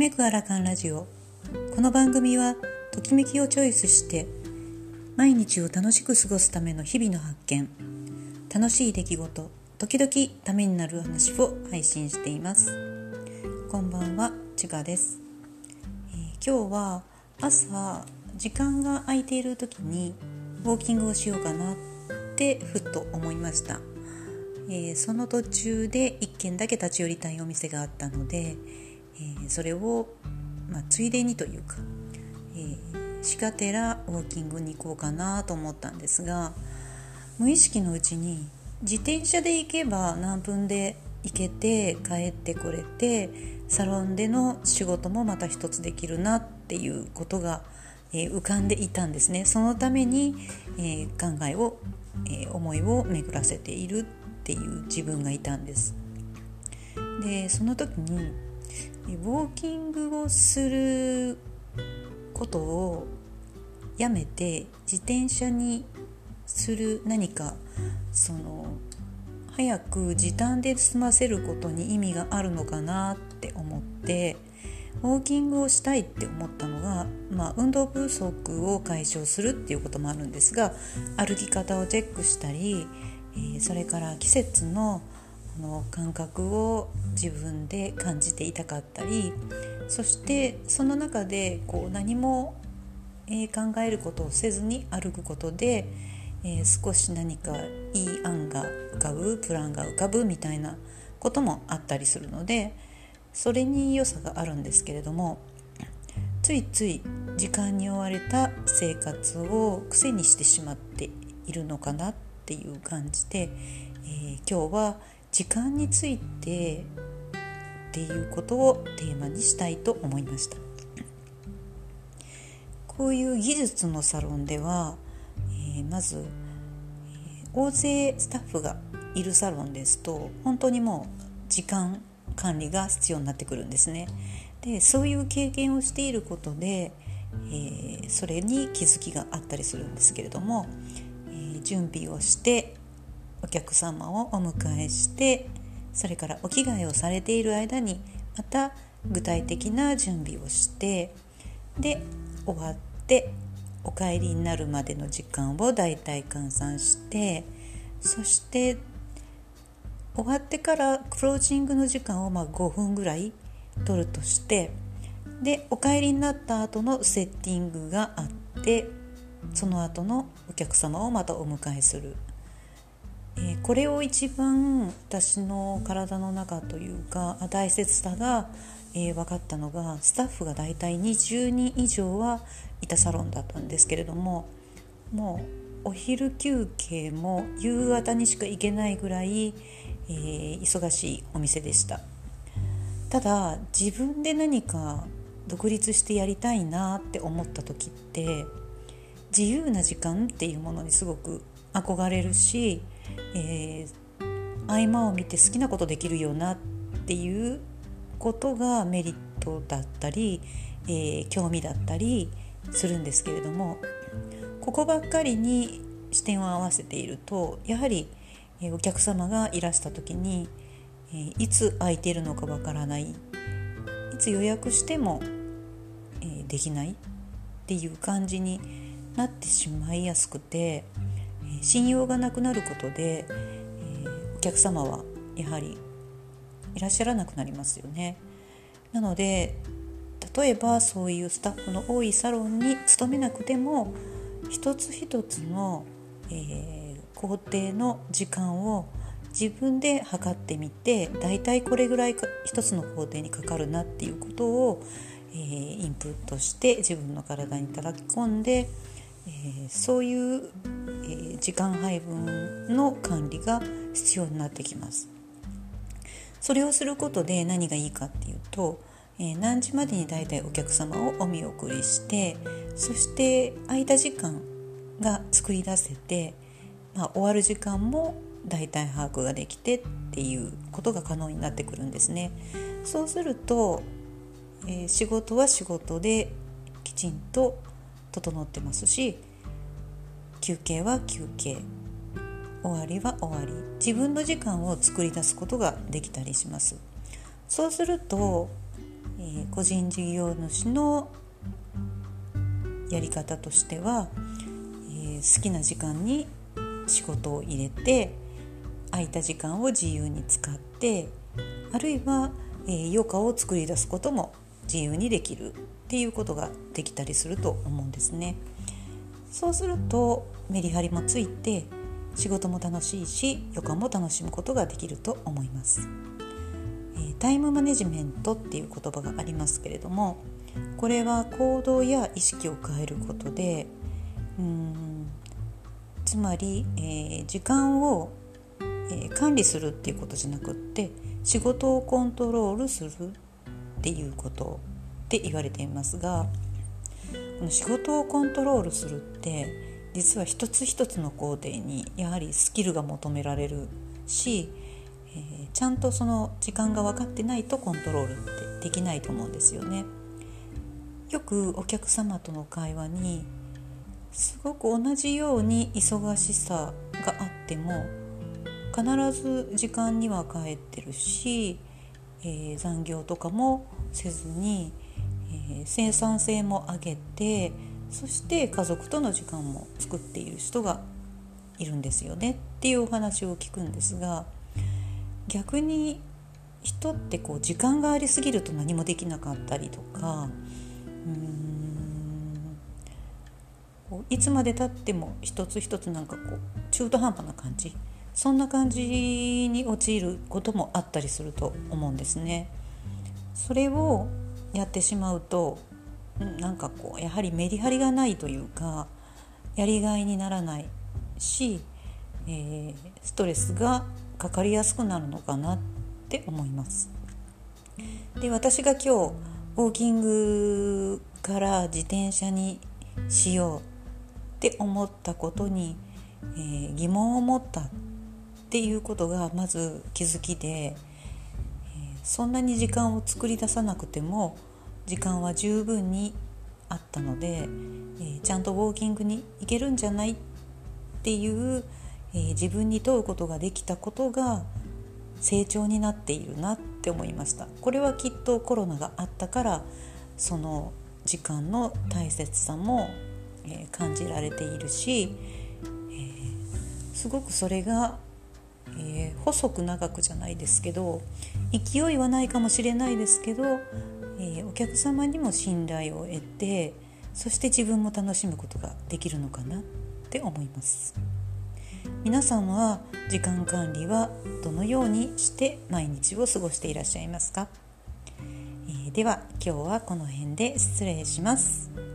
めくアラカンラジオ。この番組はときめきをチョイスして毎日を楽しく過ごすための日々の発見。楽しい出来事時々ためになる話を配信しています。こんばんはちかです、えー、今日は朝時間が空いている時にウォーキングをしようかなってふっと思いました。えー、その途中で1軒だけ立ち寄りたいお店があったので、えー、それを、まあ、ついでにというか、えー、鹿寺ウォーキングに行こうかなと思ったんですが無意識のうちに自転車で行けば何分で行けて帰ってこれてサロンでの仕事もまた一つできるなっていうことが、えー、浮かんでいたんですね。そのために、えー、考えを、えー、思いを巡らせているっていう自分がいたんです。でその時にウォーキングをすることをやめて自転車にする何かその早く時短で済ませることに意味があるのかなって思ってウォーキングをしたいって思ったのが、まあ、運動不足を解消するっていうこともあるんですが歩き方をチェックしたりえそれから季節のの感覚を自分で感じていたかったりそしてその中でこう何も、え考えることをせずに歩くことで、え少し何かいい案が浮かぶプランが浮かぶみたいなこともあったりするのでそれに良さがあるんですけれどもついつい時間に追われた生活を癖にしてしまっているのかなっていう感じで、えー、今日は時間についてっていうことをテーマにしたいと思いました。こういう技術のサロンでは、えー、まず、えー、大勢スタッフがいるサロンですと本当にもう時間管理が必要になってくるんですね。でそういう経験をしていることで、えー、それに気づきがあったりするんですけれどもえ準備をしてお客様をお迎えしてそれからお着替えをされている間にまた具体的な準備をしてで終わってお帰りになるまでの時間をだいたい換算してそして終わってからクロージングの時間をま5分ぐらい取るとしてでお帰りになった後のセッティングがあってその後のお客様をまたお迎えする、え、これを一番私の体の中というか大切さが、えー、分かったのがスタッフが大体20人以上はいたサロンだったんですけれどももうお昼休憩も夕方にしか行けないぐらい、えー、忙しいお店でした。ただ自分で何か独立してやりたいなって思った時って自由な時間っていうものにすごく憧れるし、えー、合間を見て好きなことできるよなっていうことがメリットだったり、えー、興味だったりするんですけれどもここばっかりに視点を合わせているとやはり、え、お客様がいらした時に、え、いつ空いてるのかわからないいつ予約しても、え、できないっていう感じになってしまいやすくて、信用がなくなることで、え、お客様はやはりいらっしゃらなくなりますよね。なので例えばそういうスタッフの多いサロンに勤めなくても一つ一つの、えー、工程の時間を自分で測ってみてだいたいこれぐらい一つの工程にかかるなっていうことを、えー、インプットして自分の体に叩き込んでえ、そういう、え、時間配分の管理が必要になってきます。それをすることで何がいいかっていうと、え、何時までに大体お客様をお見送りしてそして空いた時間が作り出せて、まあ、終わる時間も大体把握ができてっていうことが可能になってくるんですね。そうすると、えー、仕事は仕事できちんと整ってますし休憩は休憩終わりは終わり自分の時間を作り出すことができたりします。そうすると、えー、個人事業主のやり方としては、えー、好きな時間に仕事を入れて空いた時間を自由に使ってあるいは、えー、余暇を作り出すことも自由にできるっていうことができたりすると思うんですね。そうするとメリハリもついて仕事も楽しいし余暇も楽しむことができると思います。え、タイムマネジメントっていう言葉がありますけれどもこれは行動や意識を変えることでうんつまり、えー、時間を、えー、管理するっていうことじゃなくって仕事をコントロールするっていうことって言われていますがこの仕事をコントロールするって実は一つ一つの工程にやはりスキルが求められるし、えー、ちゃんとその時間が分かってないとコントロールってできないと思うんですよね。よくお客様との会話にすごく同じように忙しさがあっても必ず時間には帰ってるし、えー、残業とかもせずに、えー、生産性も上げてそして家族との時間も作っている人がいるんですよね。っていうお話を聞くんですが逆に人ってこう時間がありすぎると何もできなかったりとかうんいつまでたっても一つ一つなんかこう中途半端な感じそんな感じに陥ることもあったりすると思うんですね。それをやってしまうとなんかこうやはりメリハリがないというかやりがいにならないし、えー、ストレスがかかりやすくなるのかなって思います。で私が今日ウォーキングから自転車にしようって思ったことに、えー、疑問を持ったっていうことがまず気づきで、そんなに時間を作り出さなくても時間は十分にあったので、え、ちゃんとウォーキングに行けるんじゃないっていう、え、自分に問うことができたことが成長になっているなって思いました。これはきっとコロナがあったからその時間の大切さも、え、感じられているし、すごくそれが、えー、細く長くじゃないですけど勢いはないかもしれないですけど、えお客様にも信頼を得てそして自分も楽しむことができるのかなって思います。皆さんは時間管理はどのようにして毎日を過ごしていらっしゃいますか、えー、では今日はこの辺で失礼します。